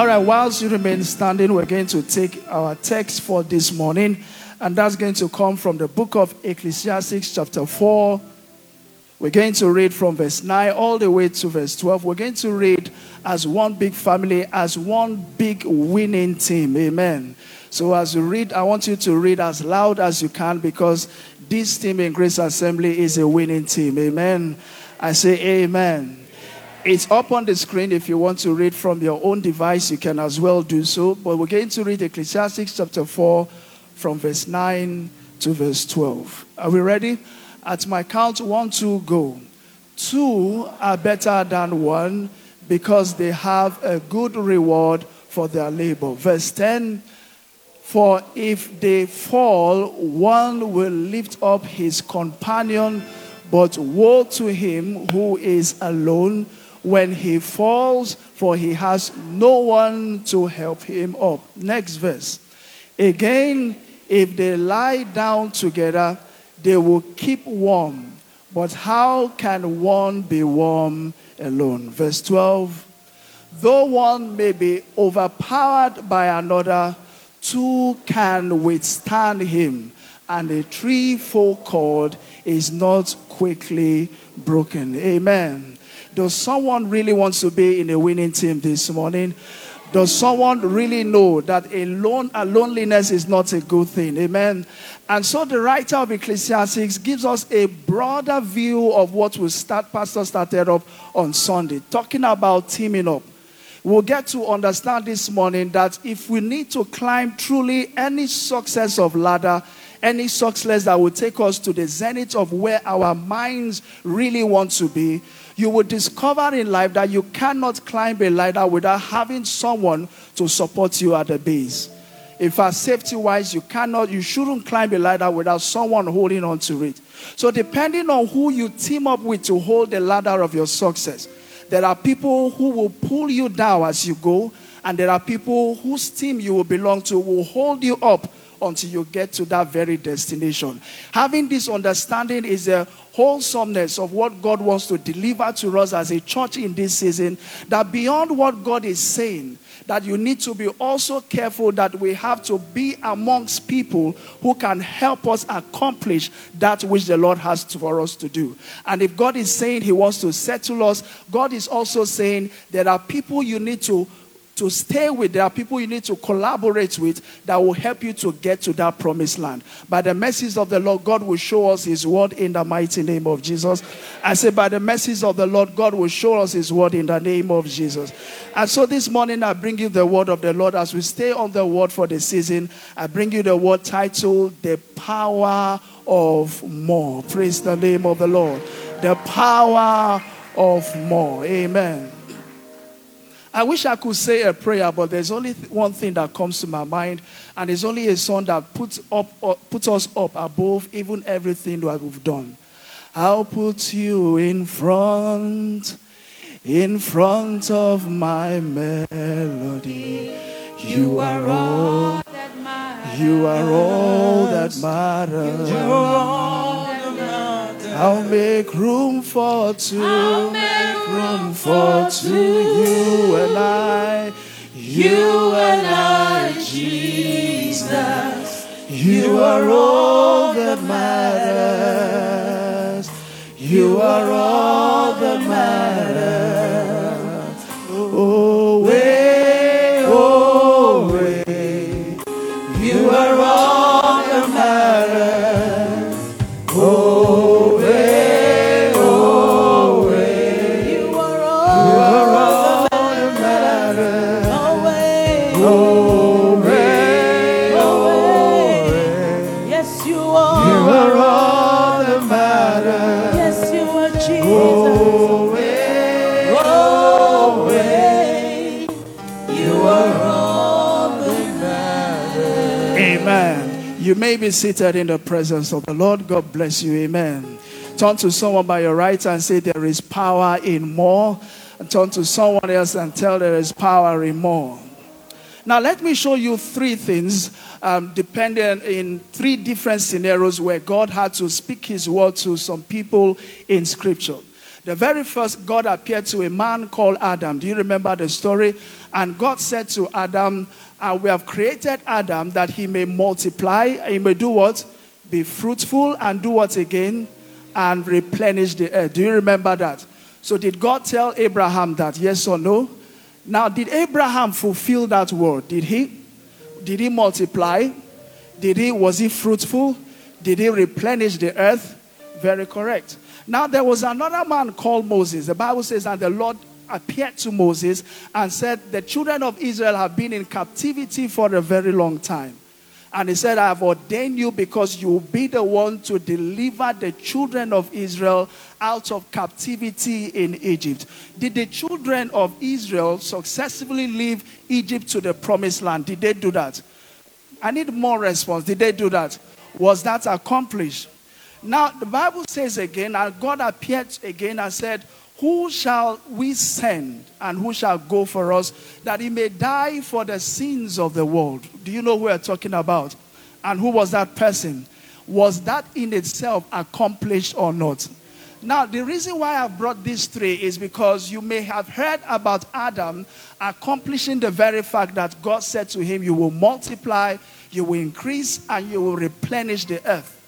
All right, whilst you remain standing, we're going to take our text for this morning, and that's going to come from the book of Ecclesiastes, chapter 4. We're going to read from verse 9 all the way to verse 12. We're going to read as one big family, as one big winning team. Amen. So, as you read, I want you to read as loud as you can because this team in Grace Assembly is a winning team. Amen. I say, Amen. It's up on the screen. If you want to read from your own device, you can as well do so. But we're going to read Ecclesiastes chapter 4 from verse 9 to verse 12. Are we ready? At my count, one, two, go. Two are better than one because they have a good reward for their labor. Verse 10 For if they fall, one will lift up his companion, but woe to him who is alone when he falls, for he has no one to help him up. Next verse. Again, if they lie down together, they will keep warm. But how can one be warm alone? Verse 12. Though one may be overpowered by another, two can withstand him, and a threefold cord is not quickly broken. Amen. Does someone really want to be in a winning team this morning? Does someone really know that a, lone, a loneliness is not a good thing? Amen. And so the writer of Ecclesiastes gives us a broader view of what we start, Pastor started up on Sunday, talking about teaming up. We'll get to understand this morning that if we need to climb truly any success of ladder, any success that will take us to the zenith of where our minds really want to be, you will discover in life that you cannot climb a ladder without having someone to support you at the base. In fact, safety wise, you cannot, you shouldn't climb a ladder without someone holding on to it. So, depending on who you team up with to hold the ladder of your success, there are people who will pull you down as you go, and there are people whose team you will belong to will hold you up until you get to that very destination. Having this understanding is a wholesomeness of what God wants to deliver to us as a church in this season. That beyond what God is saying, that you need to be also careful that we have to be amongst people who can help us accomplish that which the Lord has for us to do. And if God is saying He wants to settle us, God is also saying there are people you need to to stay with. There are people you need to collaborate with that will help you to get to that promised land. By the mercies of the Lord, God will show us His word in the mighty name of Jesus. I say, by the mercies of the Lord, God will show us His word in the name of Jesus. And so this morning, I bring you the word of the Lord as we stay on the word for the season. I bring you the word titled, The Power of More. Praise the name of the Lord. The power of more. Amen. I wish I could say a prayer, but there's only one thing that comes to my mind, and it's only a song that puts, up, uh, puts us up above even everything that we've done. I'll put you in front, in front of my melody. You are all that matters. You are all that matters. I'll make room for two. I'll make room for two. You and I. You and I, Jesus. You are all that matters. You are all that matters. Oh, seated in the presence of the Lord. God bless you. Amen. Turn to someone by your right and say, There is power in more. And turn to someone else and tell, There is power in more. Now, let me show you three things, um, depending in three different scenarios where God had to speak His word to some people in Scripture. The very first, God appeared to a man called Adam. Do you remember the story? And God said to Adam, uh, We have created Adam that he may multiply, he may do what? Be fruitful and do what again? And replenish the earth. Do you remember that? So, did God tell Abraham that? Yes or no? Now, did Abraham fulfill that word? Did he? Did he multiply? Did he? Was he fruitful? Did he replenish the earth? Very correct. Now, there was another man called Moses. The Bible says, and the Lord appeared to Moses and said, The children of Israel have been in captivity for a very long time. And he said, I have ordained you because you will be the one to deliver the children of Israel out of captivity in Egypt. Did the children of Israel successfully leave Egypt to the promised land? Did they do that? I need more response. Did they do that? Was that accomplished? Now, the Bible says again, and God appeared again and said, Who shall we send and who shall go for us that he may die for the sins of the world? Do you know who we're talking about? And who was that person? Was that in itself accomplished or not? Now, the reason why I brought these three is because you may have heard about Adam accomplishing the very fact that God said to him, You will multiply, you will increase, and you will replenish the earth.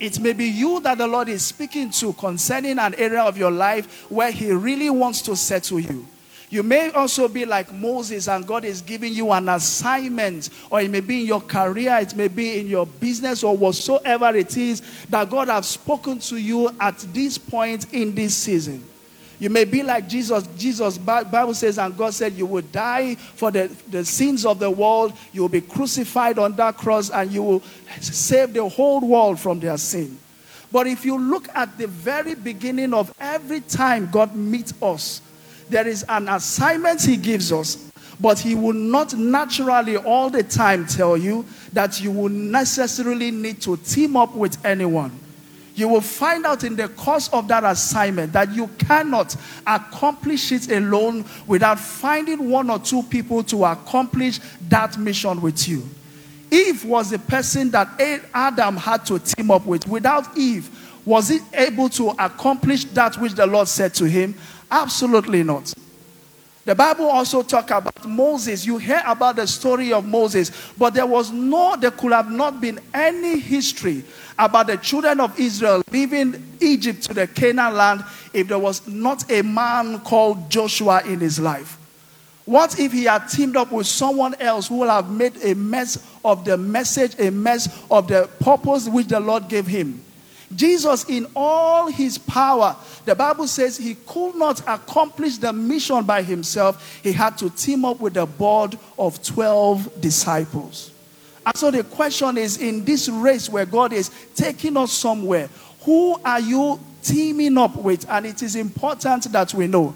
It may be you that the Lord is speaking to concerning an area of your life where He really wants to settle you. You may also be like Moses, and God is giving you an assignment, or it may be in your career, it may be in your business, or whatsoever it is that God has spoken to you at this point in this season. You may be like Jesus. Jesus, Bible says, and God said, you will die for the, the sins of the world. You will be crucified on that cross, and you will save the whole world from their sin. But if you look at the very beginning of every time God meets us, there is an assignment He gives us, but He will not naturally all the time tell you that you will necessarily need to team up with anyone. You will find out in the course of that assignment that you cannot accomplish it alone without finding one or two people to accomplish that mission with you. Eve was the person that Adam had to team up with. Without Eve, was he able to accomplish that which the Lord said to him? Absolutely not. The Bible also talk about Moses. You hear about the story of Moses, but there was no, there could have not been any history about the children of Israel leaving Egypt to the Canaan land if there was not a man called Joshua in his life. What if he had teamed up with someone else who would have made a mess of the message, a mess of the purpose which the Lord gave him? Jesus, in all his power, the Bible says he could not accomplish the mission by himself. He had to team up with a board of 12 disciples. And so the question is in this race where God is taking us somewhere, who are you teaming up with? And it is important that we know.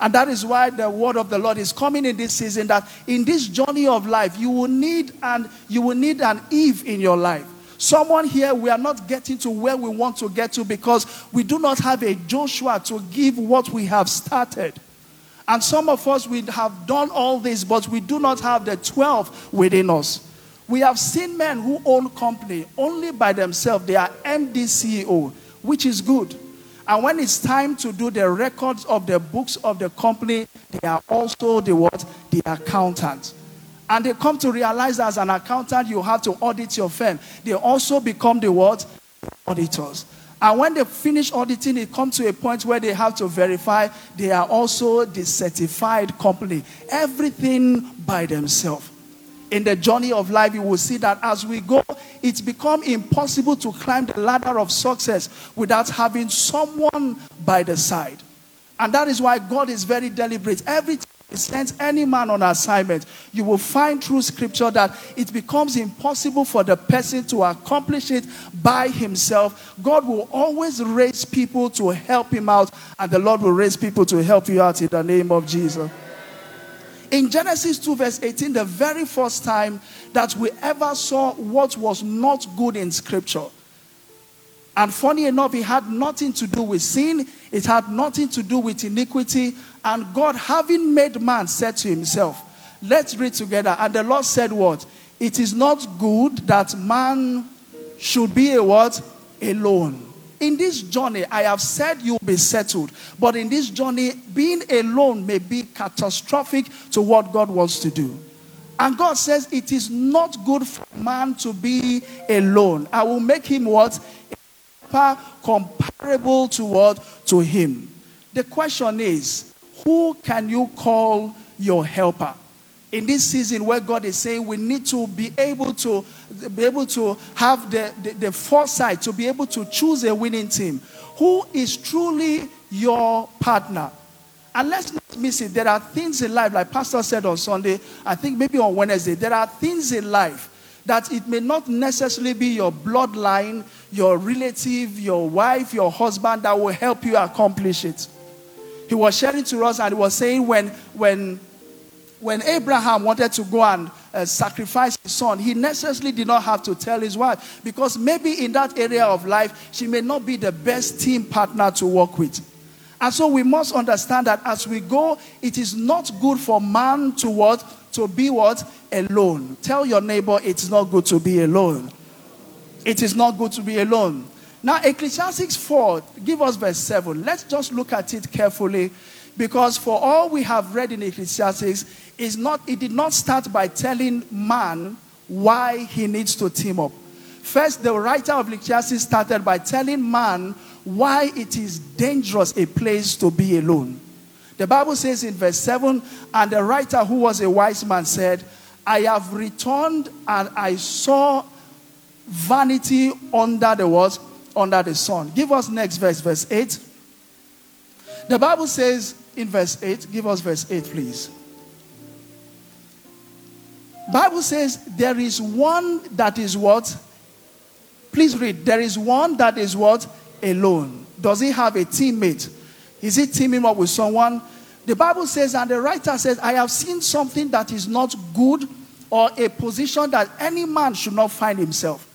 And that is why the word of the Lord is coming in this season that in this journey of life, you will need and you will need an Eve in your life. Someone here, we are not getting to where we want to get to because we do not have a Joshua to give what we have started. And some of us, we have done all this, but we do not have the 12 within us. We have seen men who own company only by themselves. They are MD CEO, which is good. And when it's time to do the records of the books of the company, they are also the what? The accountant. And they come to realize as an accountant, you have to audit your firm. They also become the what? Auditors. And when they finish auditing, it comes to a point where they have to verify they are also the certified company. Everything by themselves. In the journey of life, you will see that as we go, it's become impossible to climb the ladder of success without having someone by the side. And that is why God is very deliberate. Every time sends any man on assignment, you will find through scripture that it becomes impossible for the person to accomplish it by himself. God will always raise people to help him out, and the Lord will raise people to help you out in the name of Jesus. In Genesis 2, verse 18, the very first time that we ever saw what was not good in scripture. And funny enough, it had nothing to do with sin, it had nothing to do with iniquity. And God, having made man, said to himself, Let's read together. And the Lord said, What? It is not good that man should be a what? Alone. in this journey, I have said you'll be settled. But in this journey, being alone may be catastrophic to what God wants to do. And God says it is not good for man to be alone. I will make him what? Comparable to what? To him. The question is, who can you call your helper? in this season where God is saying we need to be able to be able to have the, the, the, foresight to be able to choose a winning team. Who is truly your partner? And let's not miss it. There are things in life, like Pastor said on Sunday, I think maybe on Wednesday, there are things in life that it may not necessarily be your bloodline, your relative, your wife, your husband that will help you accomplish it. He was sharing to us and he was saying when when when Abraham wanted to go and uh, sacrifice his son, he necessarily did not have to tell his wife because maybe in that area of life, she may not be the best team partner to work with. And so we must understand that as we go, it is not good for man to what? To be what? Alone. Tell your neighbor it's not good to be alone. It is not good to be alone. Now, Ecclesiastes 4, give us verse 7. Let's just look at it carefully because for all we have read in Ecclesiastes, is not, it did not start by telling man why he needs to team up. First, the writer of Ecclesiastes started by telling man why it is dangerous a place to be alone. The Bible says in verse 7 and the writer who was a wise man said, I have returned and I saw vanity under the what? Under the sun. Give us next verse, verse 8. The Bible says in verse 8, give us verse 8, please. Bible says there is one that is what? Please read. There is one that is what? Alone. Does he have a teammate? Is he teaming up with someone? The Bible says, and the writer says, I have seen something that is not good or a position that any man should not find himself.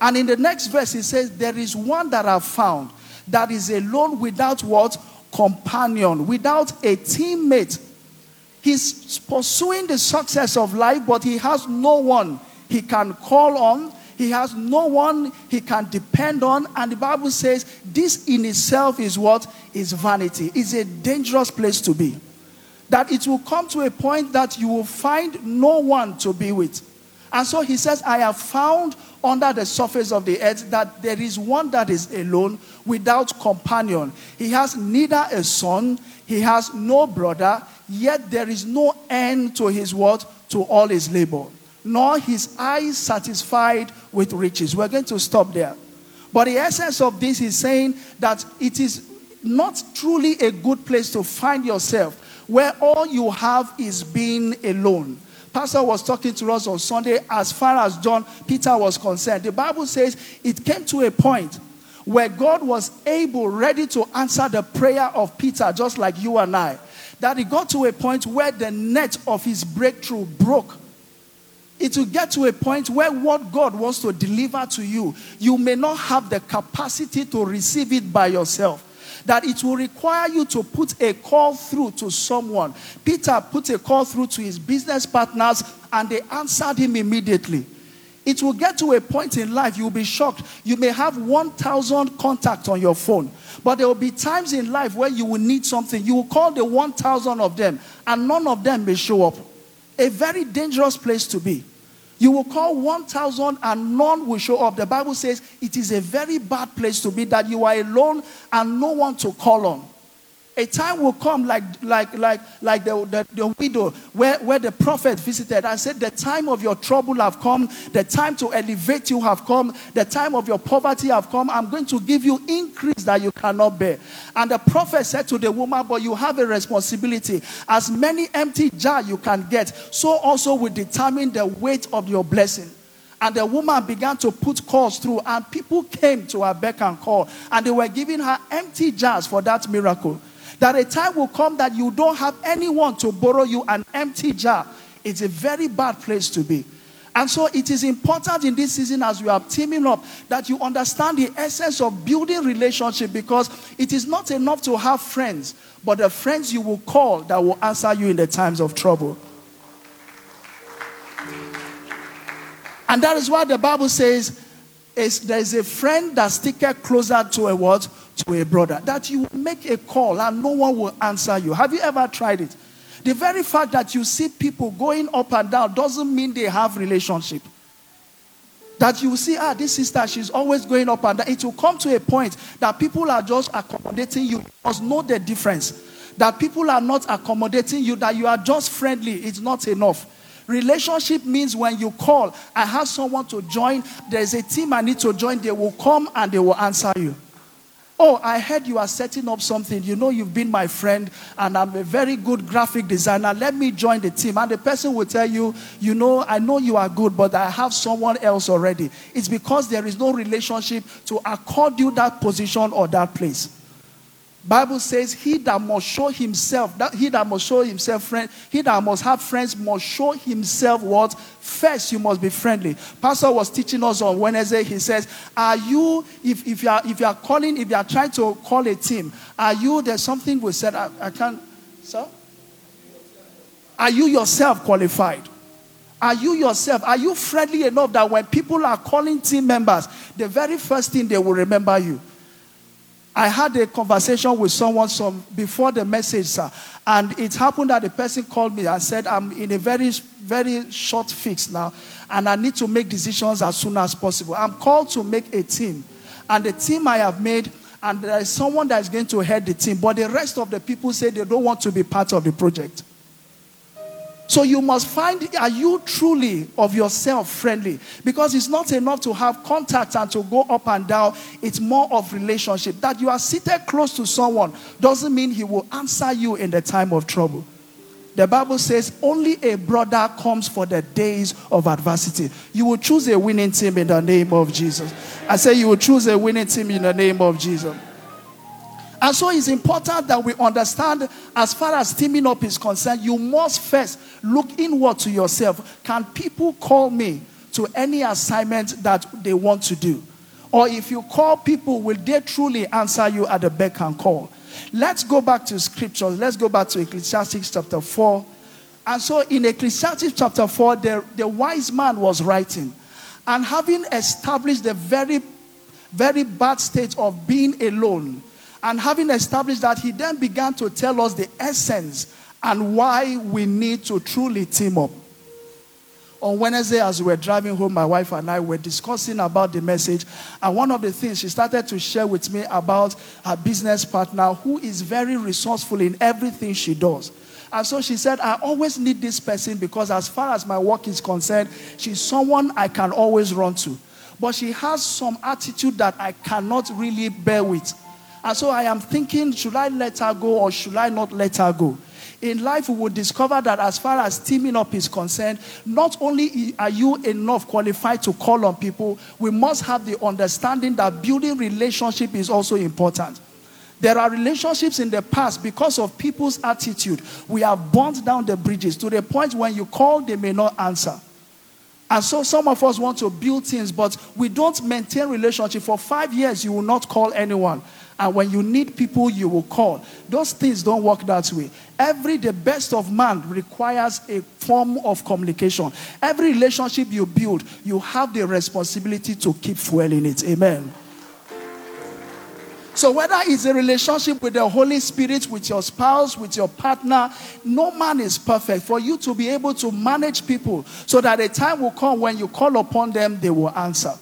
And in the next verse, he says, There is one that I've found that is alone without what? Companion, without a teammate He's pursuing the success of life, but he has no one he can call on. He has no one he can depend on. And the Bible says this in itself is what? Is vanity. It's a dangerous place to be. That it will come to a point that you will find no one to be with. And so he says, I have found under the surface of the earth that there is one that is alone without companion. He has neither a son, he has no brother, yet there is no end to his what? To all his labor, nor his eyes satisfied with riches. We're going to stop there. But the essence of this is saying that it is not truly a good place to find yourself where all you have is being alone. Pastor was talking to us on Sunday as far as John Peter was concerned. The Bible says it came to a point where God was able, ready to answer the prayer of Peter, just like you and I that he got to a point where the net of his breakthrough broke. It will get to a point where what God wants to deliver to you, you may not have the capacity to receive it by yourself. That it will require you to put a call through to someone. Peter put a call through to his business partners and they answered him immediately. It will get to a point in life you'll be shocked. You may have 1,000 contacts on your phone, but there will be times in life where you will need something. You will call the 1,000 of them, and none of them may show up. A very dangerous place to be. You will call 1,000 and none will show up. The Bible says it is a very bad place to be that you are alone and no one to call on. A time will come like, like, like, like the, the, the, widow where, where the prophet visited and said, The time of your trouble have come, the time to elevate you have come, the time of your poverty have come. I'm going to give you increase that you cannot bear. And the prophet said to the woman, But you have a responsibility. As many empty jars you can get, so also will determine the weight of your blessing. And the woman began to put calls through, and people came to her beck and call, and they were giving her empty jars for that miracle. That a time will come that you don't have anyone to borrow you an empty jar. It's a very bad place to be. And so it is important in this season as we are teaming up that you understand the essence of building relationship because it is not enough to have friends, but the friends you will call that will answer you in the times of trouble. And that is why the Bible says is there is a friend that sticketh closer to a what? To a brother. That you make a call and no one will answer you. Have you ever tried it? The very fact that you see people going up and down doesn't mean they have relationship. That you see, ah, this sister, she's always going up and down. It will come to a point that people are just accommodating you. You must know the difference. That people are not accommodating you, that you are just friendly. It's not enough. Relationship means when you call, I have someone to join, there's a team I need to join, they will come and they will answer you. Oh, I heard you are setting up something. You know, you've been my friend, and I'm a very good graphic designer. Let me join the team. And the person will tell you, You know, I know you are good, but I have someone else already. It's because there is no relationship to accord you that position or that place. Bible says he that must show himself, that he that must show himself friend, he that must have friends must show himself what? First, you must be friendly. Pastor was teaching us on Wednesday. He says, Are you, if, if you are if you are calling, if you are trying to call a team, are you there's something we said, I, I can't sir? Are you yourself qualified? Are you yourself? Are you friendly enough that when people are calling team members, the very first thing they will remember you? I had a conversation with someone some before the message, sir, and it happened that the person called me and said, "I'm in a very, very short fix now, and I need to make decisions as soon as possible. I'm called to make a team, and the team I have made, and there is someone that is going to head the team, but the rest of the people say they don't want to be part of the project." So you must find are you truly of yourself friendly? Because it's not enough to have contact and to go up and down. It's more of relationship. That you are seated close to someone doesn't mean he will answer you in the time of trouble. The Bible says only a brother comes for the days of adversity. You will choose a winning team in the name of Jesus. I say you will choose a winning team in the name of Jesus. And so it's important that we understand as far as teaming up is concerned, you must first look inward to yourself. Can people call me to any assignment that they want to do? Or if you call people, will they truly answer you at the beck and call? Let's go back to scripture. Let's go back to Ecclesiastes chapter 4. And so in Ecclesiastes chapter 4, the, the wise man was writing. And having established the very, very bad state of being alone, and having established that, he then began to tell us the essence and why we need to truly team up. On Wednesday, as we were driving home, my wife and I were discussing about the message. And one of the things she started to share with me about her business partner who is very resourceful in everything she does. And so she said, I always need this person because, as far as my work is concerned, she's someone I can always run to. But she has some attitude that I cannot really bear with. And so I am thinking, should I let her go or should I not let her go? In life, we will discover that as far as teaming up is concerned, not only are you enough qualified to call on people, we must have the understanding that building relationship is also important. There are relationships in the past because of people's attitude. We have burnt down the bridges to the point when you call, they may not answer. And so some of us want to build things, but we don't maintain relationship. For five years, you will not call anyone. And when you need people, you will call. Those things don't work that way. Every the best of man requires a form of communication. Every relationship you build, you have the responsibility to keep fueling it. Amen. So, whether it's a relationship with the Holy Spirit, with your spouse, with your partner, no man is perfect. For you to be able to manage people so that a time will come when you call upon them, they will answer.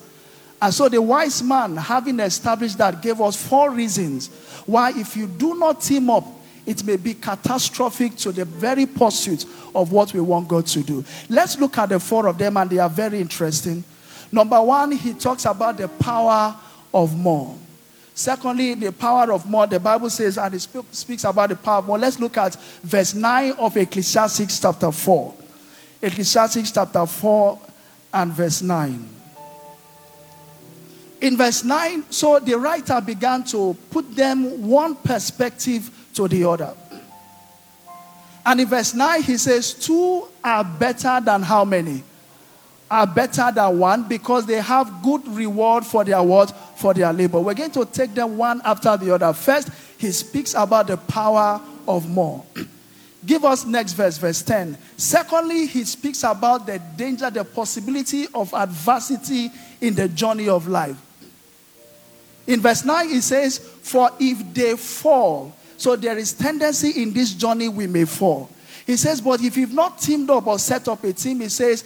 And so the wise man, having established that, gave us four reasons why, if you do not team up, it may be catastrophic to the very pursuit of what we want God to do. Let's look at the four of them, and they are very interesting. Number one, he talks about the power of more. Secondly, the power of more, the Bible says, and it speaks about the power of more. Let's look at verse 9 of Ecclesiastes chapter 4. Ecclesiastes chapter 4 and verse 9 in verse 9, so the writer began to put them one perspective to the other. And in verse 9, he says, Two are better than how many? Are better than one because they have good reward for their what? For their labor. We're going to take them one after the other. First, he speaks about the power of more. Give us next verse, verse 10. Secondly, he speaks about the danger, the possibility of adversity in the journey of life. In verse 9, he says, For if they fall, so there is tendency in this journey we may fall. He says, But if you've not teamed up or set up a team, he says,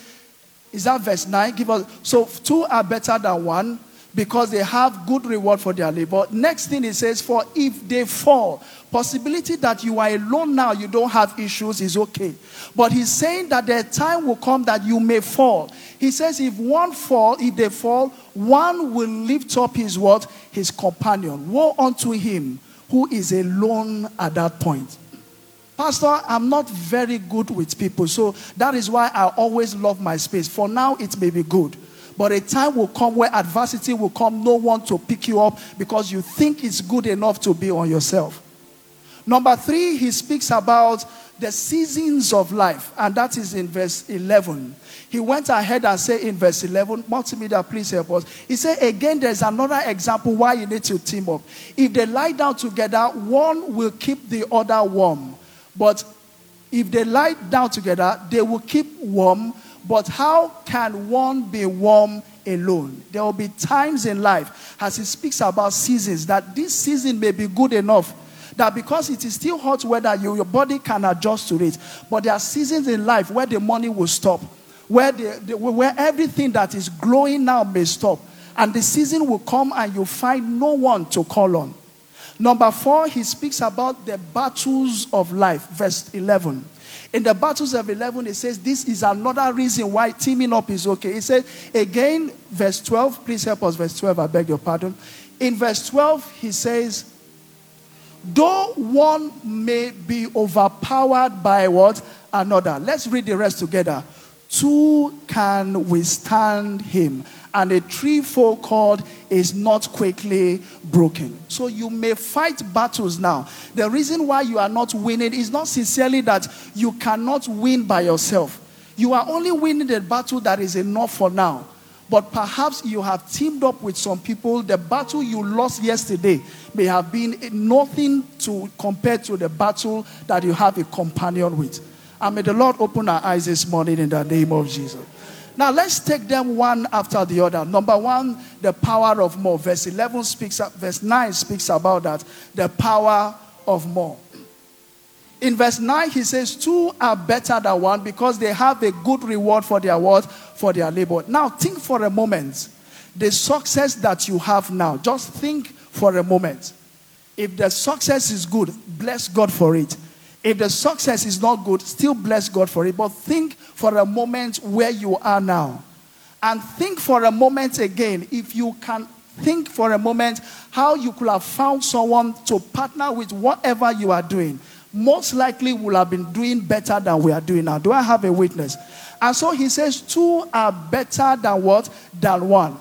Is that verse 9? Give us so two are better than one because they have good reward for their labor. Next thing he says, For if they fall, possibility that you are alone now, you don't have issues is okay. But he's saying that the time will come that you may fall. He says, if one fall, if they fall, one will lift up his what? His companion. Woe unto him who is alone at that point. Pastor, I'm not very good with people, so that is why I always love my space. For now, it may be good. But a time will come where adversity will come, no one to pick you up because you think it's good enough to be on yourself. Number three, he speaks about the seasons of life, and that is in verse 11. He went ahead and said in verse 11, multimedia, please help us. He said, again, there's another example why you need to team up. If they lie down together, one will keep the other warm. But if they lie down together, they will keep warm. But how can one be warm alone? There will be times in life, as he speaks about seasons, that this season may be good enough that because it is still hot weather, you, your body can adjust to it. But there are seasons in life where the money will stop, where, the, the, where everything that is glowing now may stop. And the season will come and you find no one to call on. Number four, he speaks about the battles of life, verse 11. In the battles of 11, it says this is another reason why teaming up is okay. He says, again, verse 12, please help us, verse 12, I beg your pardon. In verse 12, he says, though one may be overpowered by what? Another. Let's read the rest together. Two can withstand him and a threefold cord is not quickly broken. So you may fight battles now. The reason why you are not winning is not sincerely that you cannot win by yourself. You are only winning the battle that is enough for now. But perhaps you have teamed up with some people. The battle you lost yesterday may have been nothing to compare to the battle that you have a companion with. And may the Lord open our eyes this morning in the name of Jesus. Now let's take them one after the other. Number one, the power of more. Verse 11 speaks, verse 9 speaks about that. The power of more. In verse 9, he says, Two are better than one because they have a good reward for their work, for their labor. Now, think for a moment. The success that you have now, just think for a moment. If the success is good, bless God for it. If the success is not good, still bless God for it. But think for a moment where you are now. And think for a moment again, if you can think for a moment how you could have found someone to partner with whatever you are doing. Most likely will have been doing better than we are doing now. Do I have a witness? And so he says, two are better than what? Than one.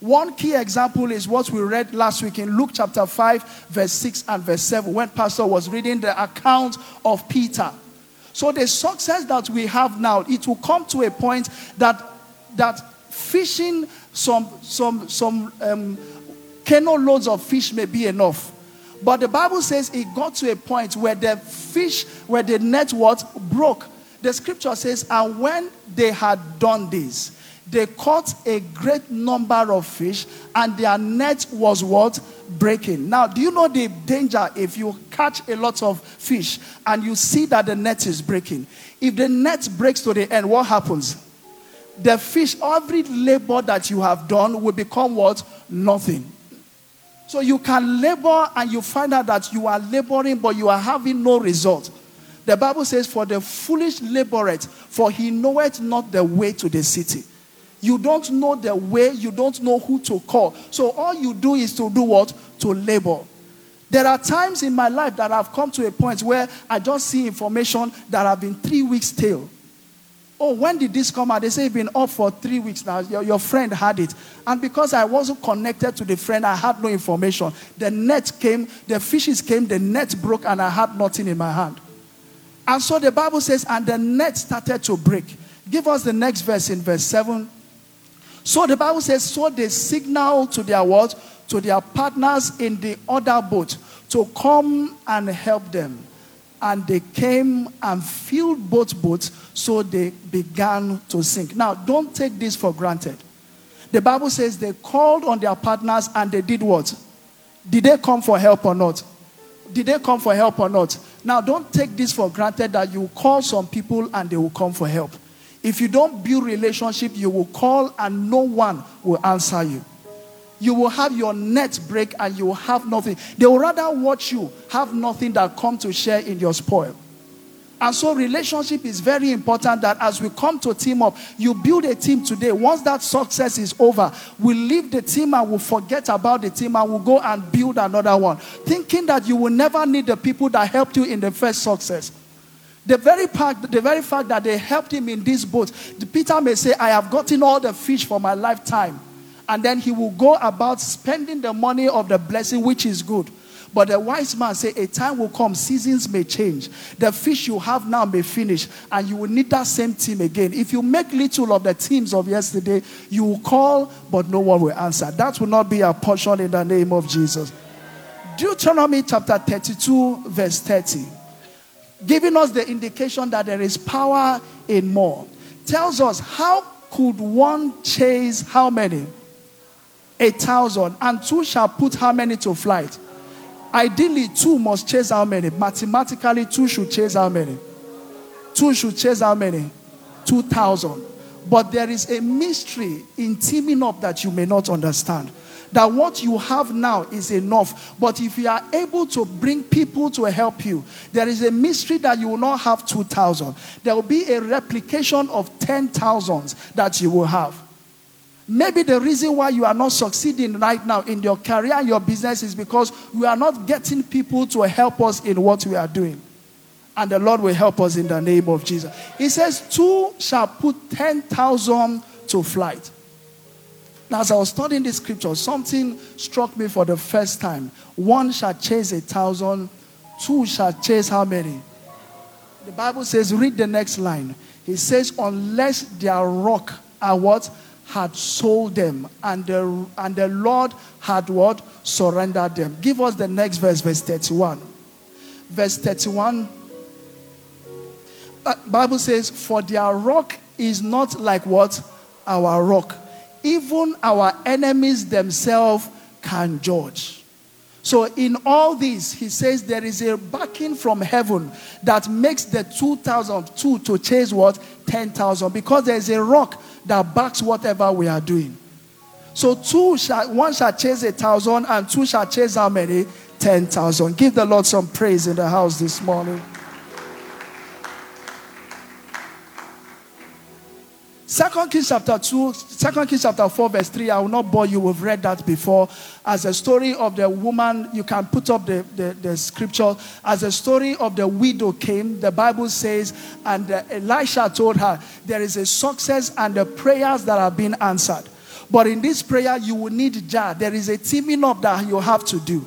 One key example is what we read last week in Luke chapter 5, verse 6 and verse 7, when Pastor was reading the account of Peter. So the success that we have now, it will come to a point that that fishing some some some um, canoe loads of fish may be enough. But the Bible says it got to a point where the fish, where the net was broke. The scripture says, and when they had done this, they caught a great number of fish and their net was what? Breaking. Now, do you know the danger if you catch a lot of fish and you see that the net is breaking? If the net breaks to the end, what happens? The fish, every labor that you have done will become what? Nothing. So you can labor and you find out that you are laboring, but you are having no result. The Bible says, For the foolish laboreth, for he knoweth not the way to the city. You don't know the way, you don't know who to call. So all you do is to do what? To labor. There are times in my life that I've come to a point where I just see information that I've been three weeks stale. Oh, when did this come out? They say it's been up for three weeks now. Your, your friend had it. And because I wasn't connected to the friend, I had no information. The net came, the fishes came, the net broke, and I had nothing in my hand. And so the Bible says, and the net started to break. Give us the next verse in verse 7. So the Bible says, so they signal to their what? To their partners in the other boat to come and help them. and they came and filled both boats, so they began to sink. Now, don't take this for granted. The Bible says they called on their partners and they did what? Did they come for help or not? Did they come for help or not? Now, don't take this for granted that you call some people and they will come for help. If you don't build relationship, you will call and no one will answer you. You will have your net break and you will have nothing. They will rather watch you have nothing that come to share in your spoil. And so, relationship is very important that as we come to team up, you build a team today. Once that success is over, we leave the team and we'll forget about the team and we'll go and build another one, thinking that you will never need the people that helped you in the first success. The very the very fact that they helped him in this boat, Peter may say, I have gotten all the fish for my lifetime. And then he will go about spending the money of the blessing, which is good. But the wise man say, a time will come, seasons may change. The fish you have now may finish, and you will need that same team again. If you make little of the teams of yesterday, you will call, but no one will answer. That will not be a portion in the name of Jesus. Deuteronomy chapter 32, verse 30, giving us the indication that there is power in more, tells us how could one chase how many? A thousand, and two shall put how many to flight? Ideally, two must chase how many? Mathematically, two should chase how many? Two should chase how many? 2,000. But there is a mystery in teaming up that you may not understand. That what you have now is enough. But if you are able to bring people to help you, there is a mystery that you will not have 2,000. There will be a replication of 10,000s that you will have. Maybe the reason why you are not succeeding right now in your career and your business is because we are not getting people to help us in what we are doing. And the Lord will help us in the name of Jesus. He says, Two shall put 10,000 to flight. Now, as I was studying this scripture, something struck me for the first time. One shall chase a thousand, two shall chase how many? The Bible says, read the next line. He says, unless their rock are what? Had sold them and the, and the Lord had what? Surrendered them. Give us the next verse, verse 31. Verse 31. Uh, Bible says, For their rock is not like what? Our rock. Even our enemies themselves can judge. So, in all this, he says there is a backing from heaven that makes the 2,002 to chase what? 10,000. Because there is a rock that backs whatever we are doing. So, two shall, one shall chase a thousand, and two shall chase how many? 10,000. Give the Lord some praise in the house this morning. Second Kings chapter 2, Second Kings chapter 4, verse 3. I will not bore you, we've read that before. As a story of the woman, you can put up the, the, the scripture. As a story of the widow came, the Bible says, and uh, Elisha told her, There is a success and the prayers that have been answered. But in this prayer, you will need jar. There is a teaming up that you have to do.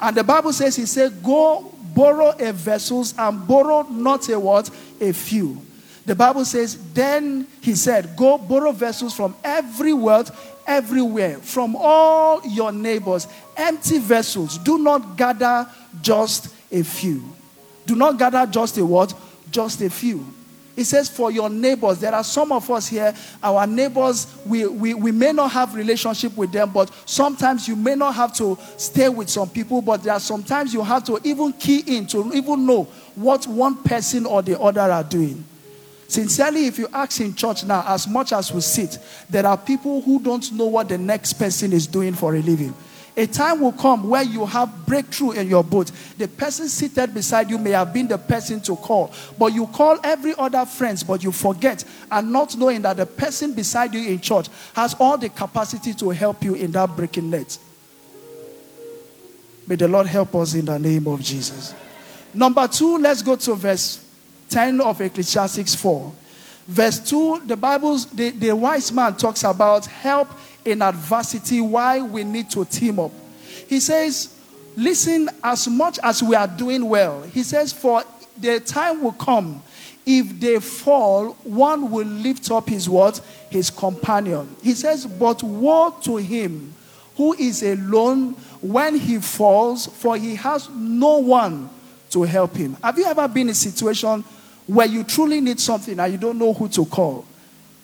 And the Bible says, He said, Go borrow a vessels and borrow not a what? A few. The Bible says, Then he said, Go borrow vessels from every world, everywhere, from all your neighbors, empty vessels. Do not gather just a few. Do not gather just a what? Just a few. It says, For your neighbors. There are some of us here, our neighbors, we, we, we may not have relationship with them, but sometimes you may not have to stay with some people, but there are sometimes you have to even key in to even know what one person or the other are doing. Sincerely, if you ask in church now, as much as we sit, there are people who don't know what the next person is doing for a living. A time will come where you have breakthrough in your boat. The person seated beside you may have been the person to call, but you call every other friends, but you forget and not knowing that the person beside you in church has all the capacity to help you in that breaking net. May the Lord help us in the name of Jesus. Number two, let's go to verse 10 of Ecclesiastes 4. Verse 2, the Bible, the, the wise man talks about help in adversity, why we need to team up. He says, Listen, as much as we are doing well, he says, For the time will come, if they fall, one will lift up his what? His companion. He says, But woe to him who is alone when he falls, for he has no one to help him. Have you ever been in a situation where you truly need something and you don't know who to call?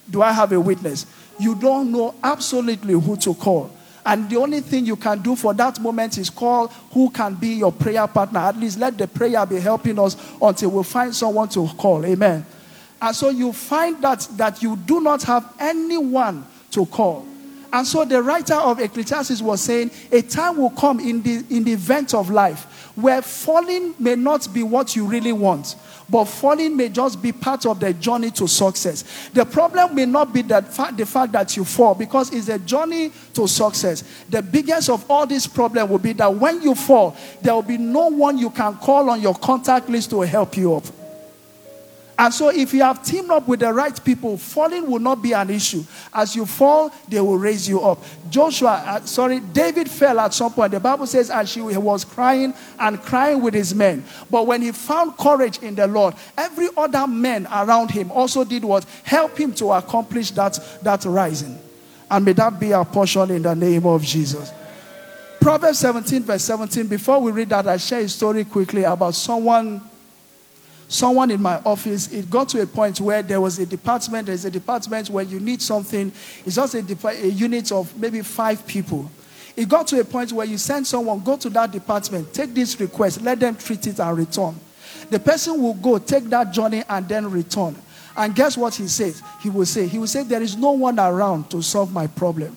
Do I have a witness? You don't know absolutely who to call. And the only thing you can do for that moment is call who can be your prayer partner. At least let the prayer be helping us until we find someone to call. Amen. And so you find that that you do not have anyone to call. And so the writer of Ecclesiastes was saying, a time will come in the in the event of life where falling may not be what you really want. But falling may just be part of the journey to success. The problem may not be that the fact that you fall, because it's a journey to success. The biggest of all this problem will be that when you fall, there will be no one you can call on your contact list to help you up. And so, if you have teamed up with the right people, falling will not be an issue. As you fall, they will raise you up. Joshua, uh, sorry, David fell at some point. The Bible says, and she was crying and crying with his men. But when he found courage in the Lord, every other man around him also did what? Help him to accomplish that, that rising. And may that be our portion in the name of Jesus. Proverbs 17, verse 17. Before we read that, I share a story quickly about someone someone in my office, it got to a point where there was a department, there's a department where you need something, it's just a, depa- a unit of maybe five people. It got to a point where you send someone, go to that department, take this request, let them treat it and return. The person will go, take that journey, and then return. And guess what he says? He will say, he will say, there is no one around to solve my problem.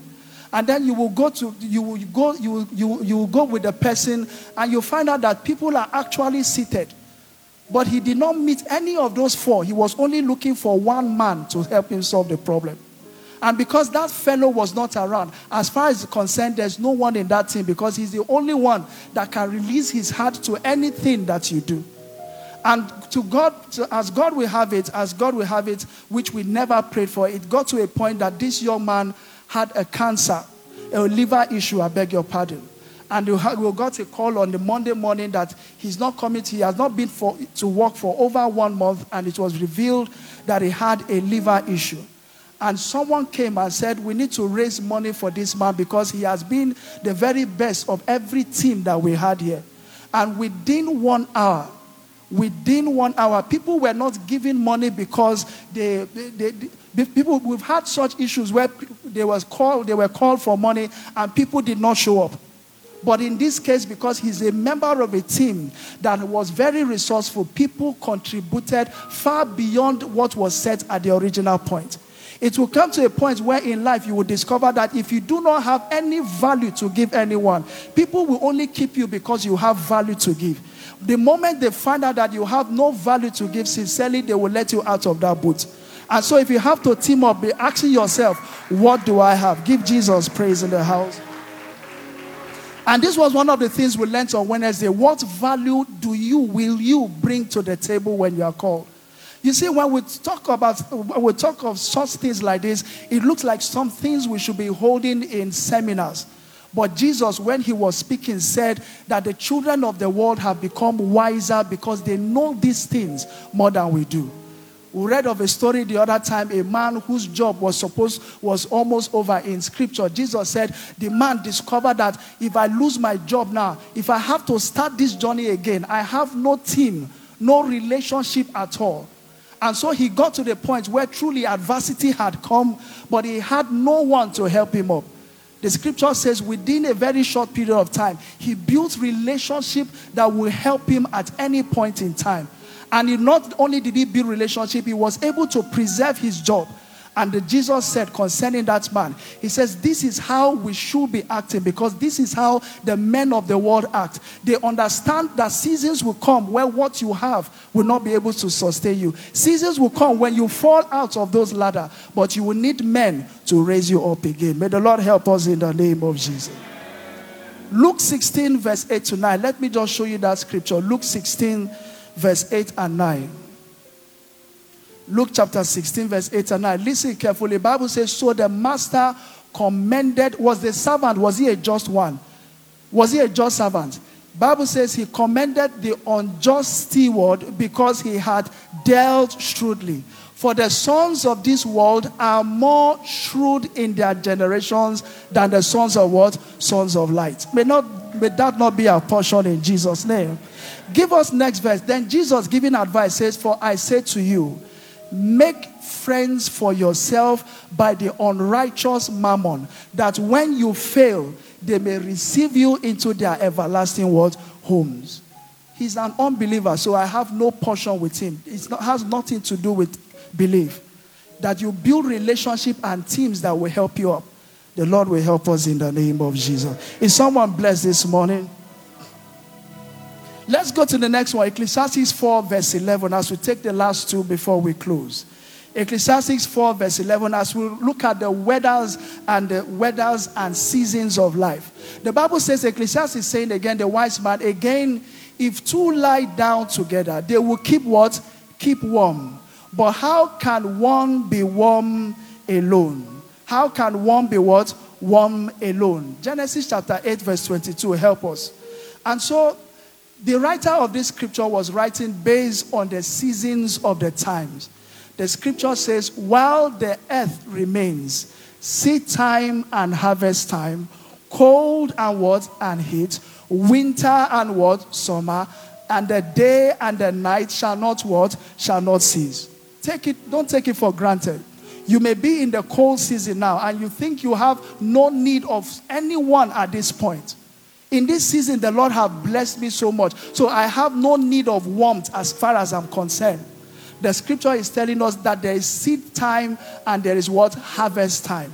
And then you will go to you will go you will, you, you will go with the person and you find out that people are actually seated but he did not meet any of those four. He was only looking for one man to help him solve the problem. And because that fellow was not around, as far as concerned, there's no one in that team because he's the only one that can release his heart to anything that you do. And to God, to- as God will have it, as God will have it, which we never prayed for, it got to a point that this young man had a cancer, a liver issue, I beg your pardon. And we got a call on the Monday morning that he's not coming, he has not been for, to work for over one month, and it was revealed that he had a liver issue. And someone came and said, We need to raise money for this man because he has been the very best of every team that we had here. And within one hour, within one hour, people were not giving money because they, they, they, people we've had such issues where they was called, they were called for money and people did not show up. But in this case, because he's a member of a team that was very resourceful, people contributed far beyond what was set at the original point. It will come to a point where in life you will discover that if you do not have any value to give anyone, people will only keep you because you have value to give. The moment they find out that you have no value to give, sincerely, they will let you out of that boat. And so, if you have to team up, be asking yourself, What do I have? Give Jesus praise in the house. And this was one of the things we learned on Wednesday. What value do you, will you bring to the table when you are called? You see, when we talk about, when we talk of such things like this, it looks like some things we should be holding in seminars. But Jesus, when he was speaking, said that the children of the world have become wiser because they know these things more than we do. We read of a story the other time, a man whose job was supposed was almost over in scripture. Jesus said, The man discovered that if I lose my job now, if I have to start this journey again, I have no team, no relationship at all. And so he got to the point where truly adversity had come, but he had no one to help him up. The scripture says within a very short period of time, he built relationship that will help him at any point in time. And he not only did he build relationship, he was able to preserve his job. And Jesus said concerning that man, he says, This is how we should be acting because this is how the men of the world act. They understand that seasons will come where what you have will not be able to sustain you. Seasons will come when you fall out of those ladder, but you will need men to raise you up again. May the Lord help us in the name of Jesus. Luke 16, verse 8 to 9. Let me just show you that scripture. Luke 16, verse 8 and 9. Luke chapter 16, verse 8 and 9. Listen carefully. Bible says, So the master commended, was the servant, was he a just one? Was he a just servant? Bible says he commended the unjust steward because he had dealt shrewdly. For the sons of this world are more shrewd in their generations than the sons of what? Sons of light. May not may that not be our portion in Jesus' name. Give us next verse. Then Jesus giving advice says, For I say to you, make friends for yourself by the unrighteous mammon, that when you fail, they may receive you into their everlasting world homes. He's an unbeliever, so I have no portion with him. It has nothing to do with belief. That you build relationship and teams that will help you up. The Lord will help us in the name of Jesus. Is someone blessed this morning? Let's go to the next one. Ecclesiastes 4, verse 11, as we take the last two before we close. Ecclesiastes 4, verse 11, as we look at the weathers and the weathers and seasons of life. The Bible says, Ecclesiastes is saying again, the wise man, again, if two lie down together, they will keep what? Keep warm. But how can one be warm alone? How can one be what? One alone. Genesis chapter 8, verse 22, help us. And so the writer of this scripture was writing based on the seasons of the times. The scripture says, while the earth remains, seed time and harvest time, cold and what? And heat, winter and what? Summer, and the day and the night shall not what? Shall not cease. Take it, don't take it for granted. You may be in the cold season now and you think you have no need of anyone at this point. In this season, the Lord have blessed me so much. So I have no need of warmth as far as I'm concerned the scripture is telling us that there is seed time and there is what? Harvest time.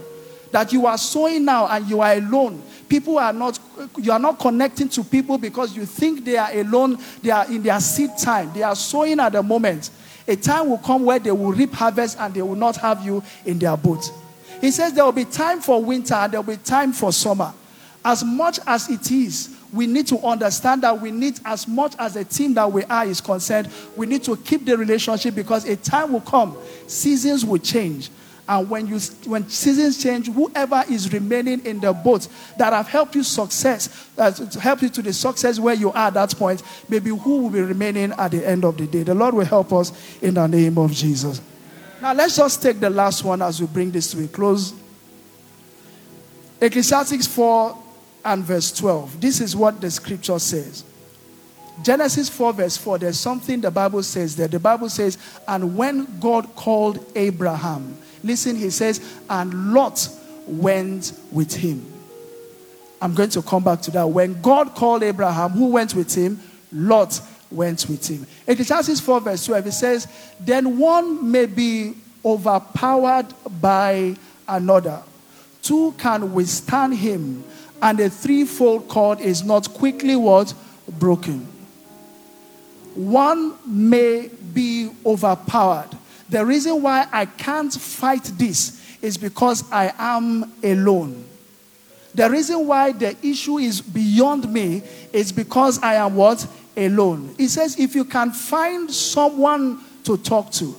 That you are sowing now and you are alone. People are not, you are not connecting to people because you think they are alone. They are in their seed time. They are sowing at the moment. A time will come where they will reap harvest and they will not have you in their boat. He says there will be time for winter and there will be time for summer. As much as it is, we need to understand that we need, as much as a team that we are is concerned, we need to keep the relationship because a time will come, seasons will change. And when you when seasons change, whoever is remaining in the boat that have helped you success, uh, to you to the success where you are at that point, maybe who will be remaining at the end of the day. The Lord will help us in the name of Jesus. Now let's just take the last one as we bring this to a close. Ecclesiastes 4 and verse 12. This is what the scripture says. Genesis 4, verse 4, there's something the Bible says there. The Bible says, and when God called Abraham, listen, he says, and Lot went with him. I'm going to come back to that. When God called Abraham, who went with him? Lot went with him. Ecclesiastes 4, verse 12, it says, Then one may be overpowered by another. Two can withstand him and a threefold cord is not quickly what? Broken. One may be overpowered. The reason why I can't fight this is because I am alone. The reason why the issue is beyond me is because I am what? Alone. He says, if you can find someone to talk to,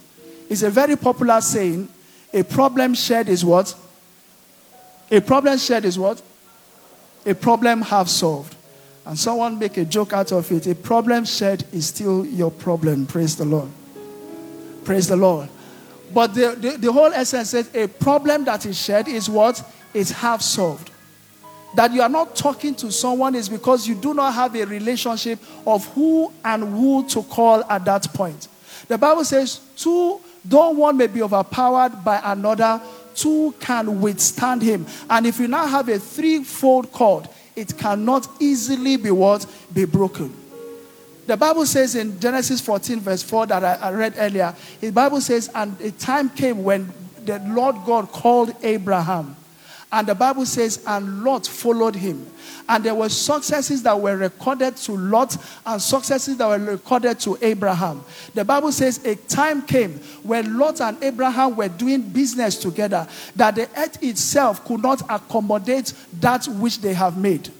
it's a very popular saying, a problem shared is what? A problem shared is what? a problem half solved. And someone make a joke out of it. A problem shared is still your problem. Praise the Lord. Praise the Lord. But the, the, the whole essence is a problem that is shared is what? Is half solved. That you are not talking to someone is because you do not have a relationship of who and who to call at that point. The Bible says, two, though one may be overpowered by another, two can withstand him. And if you now have a threefold cord, it cannot easily be what? Be broken. The Bible says in Genesis 14, verse 4, that I, I read earlier, the Bible says, and a time came when the Lord God called Abraham. And the Bible says, and Lot followed him. And there were successes that were recorded to Lot and successes that were recorded to Abraham. The Bible says a time came when Lot and Abraham were doing business together that the earth itself could not accommodate that which they have made.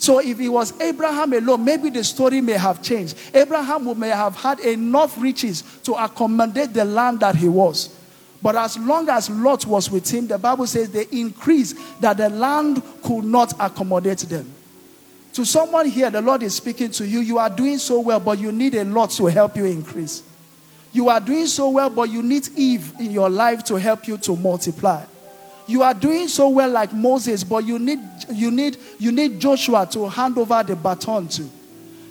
So if it was Abraham alone, maybe the story may have changed. Abraham may have had enough riches to accommodate the land that he was. But as long as Lot was with him, the Bible says they increased that the land could not accommodate them. To someone here, the Lord is speaking to you. You are doing so well, but you need a lot to help you increase. You are doing so well, but you need Eve in your life to help you to multiply. You are doing so well like Moses, but you need you need you need Joshua to hand over the baton to.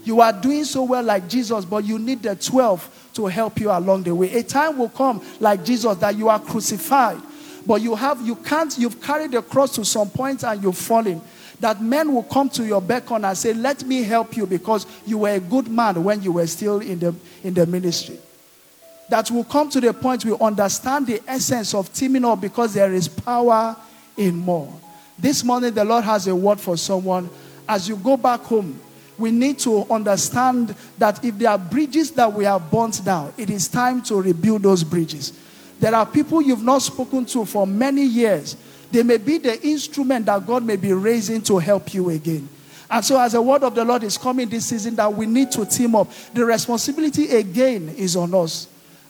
You are doing so well like Jesus, but you need the 12 to help you along the way. A time will come like Jesus that you are crucified, but you have you can't you've carried the cross to some point and you've fallen. That men will come to your beckon and say, "Let me help you," because you were a good man when you were still in the in the ministry. That will come to the point we understand the essence of teaming up because there is power in more. This morning, the Lord has a word for someone. As you go back home, we need to understand that if there are bridges that we have burnt down, it is time to rebuild those bridges. There are people you've not spoken to for many years. They may be the instrument that God may be raising to help you again. And so, as a word of the Lord is coming this season, that we need to team up. The responsibility again is on us.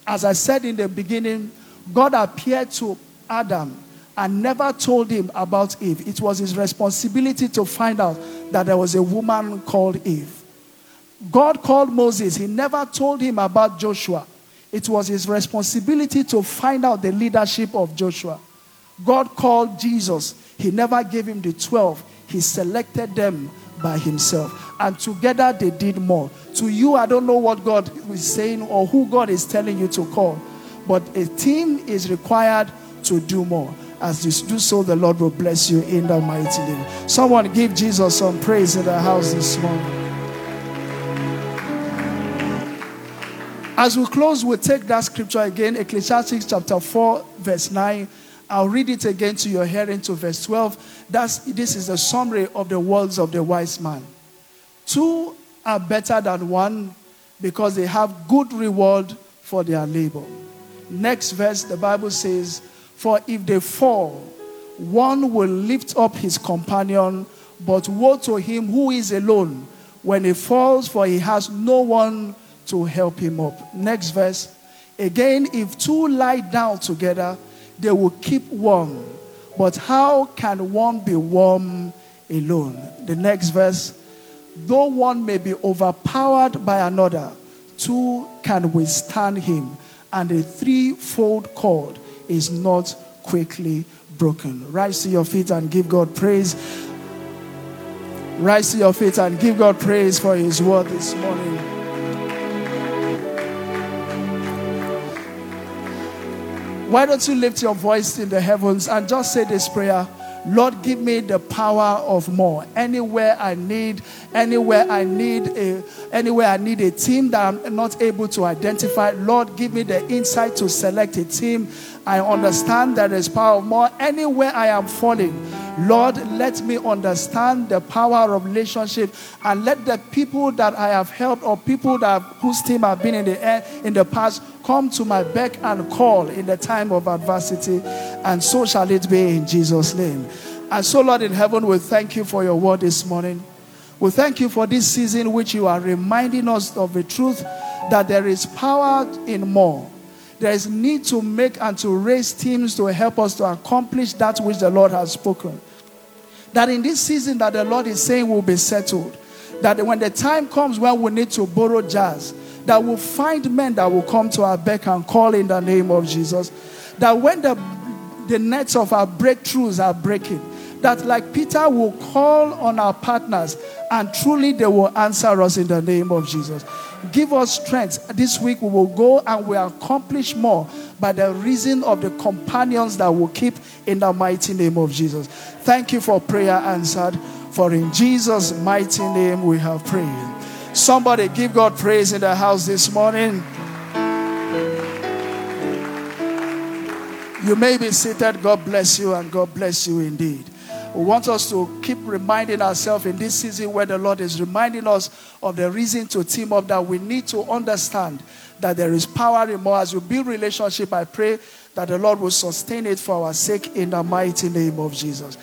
As I said in the beginning, God appeared to Adam and never told him about Eve. It was his responsibility to find out that there was a woman called Eve. God called Moses, he never told him about Joshua. It was his responsibility to find out the leadership of Joshua. God called Jesus, he never gave him the 12, he selected them by himself. And together they did more. To you, I don't know what God is saying or who God is telling you to call, but a team is required to do more. As you do so, the Lord will bless you in the mighty name. Someone give Jesus some praise in the house this morning. As we close, we'll take that scripture again, Ecclesiastes chapter 4, verse 9. I'll read it again to your hearing to verse 12. That's, this is a summary of the words of the wise man. Two are better than one because they have good reward for their labor. Next verse, the Bible says, For if they fall, one will lift up his companion, but woe to him who is alone when he falls, for he has no one to help him up. Next verse, again, if two lie down together, they will keep warm. But how can one be warm alone? The next verse, though one may be overpowered by another, two can withstand him, and a threefold cord is not quickly broken. Rise to your feet and give God praise. Rise to your feet and give God praise for his word this morning. Why don't you lift your voice in the heavens and just say this prayer? Lord, give me the power of more. Anywhere I need, anywhere I need a, anywhere I need a team that I'm not able to identify. Lord, give me the insight to select a team. I understand that there's power of more. Anywhere I am falling, Lord, let me understand the power of relationship and let the people that I have helped or people that whose team have been in the air in the past come to my beck and call in the time of adversity. And so shall it be in Jesus' name. And so, Lord in heaven, we thank you for your word this morning. We thank you for this season, which you are reminding us of the truth that there is power in more. There is need to make and to raise teams to help us to accomplish that which the Lord has spoken. That in this season that the Lord is saying will be settled. That when the time comes when we need to borrow jars, that we'll find men that will come to our beck and call in the name of Jesus. That when the, the nets of our breakthroughs are breaking, that like Peter will call on our partners and truly they will answer us in the name of Jesus. Give us strength. This week we will go and we accomplish more by the reason of the companions that will keep in the mighty name of Jesus. Thank you for prayer answered. For in Jesus' mighty name we have prayed. Somebody give God praise in the house this morning. You may be seated. God bless you and God bless you indeed. We want us to keep reminding ourselves in this season where the Lord is reminding us of the reason to team up that we need to understand that there is power in more. As you build relationship, I pray that the Lord will sustain it for our sake in the mighty name of Jesus.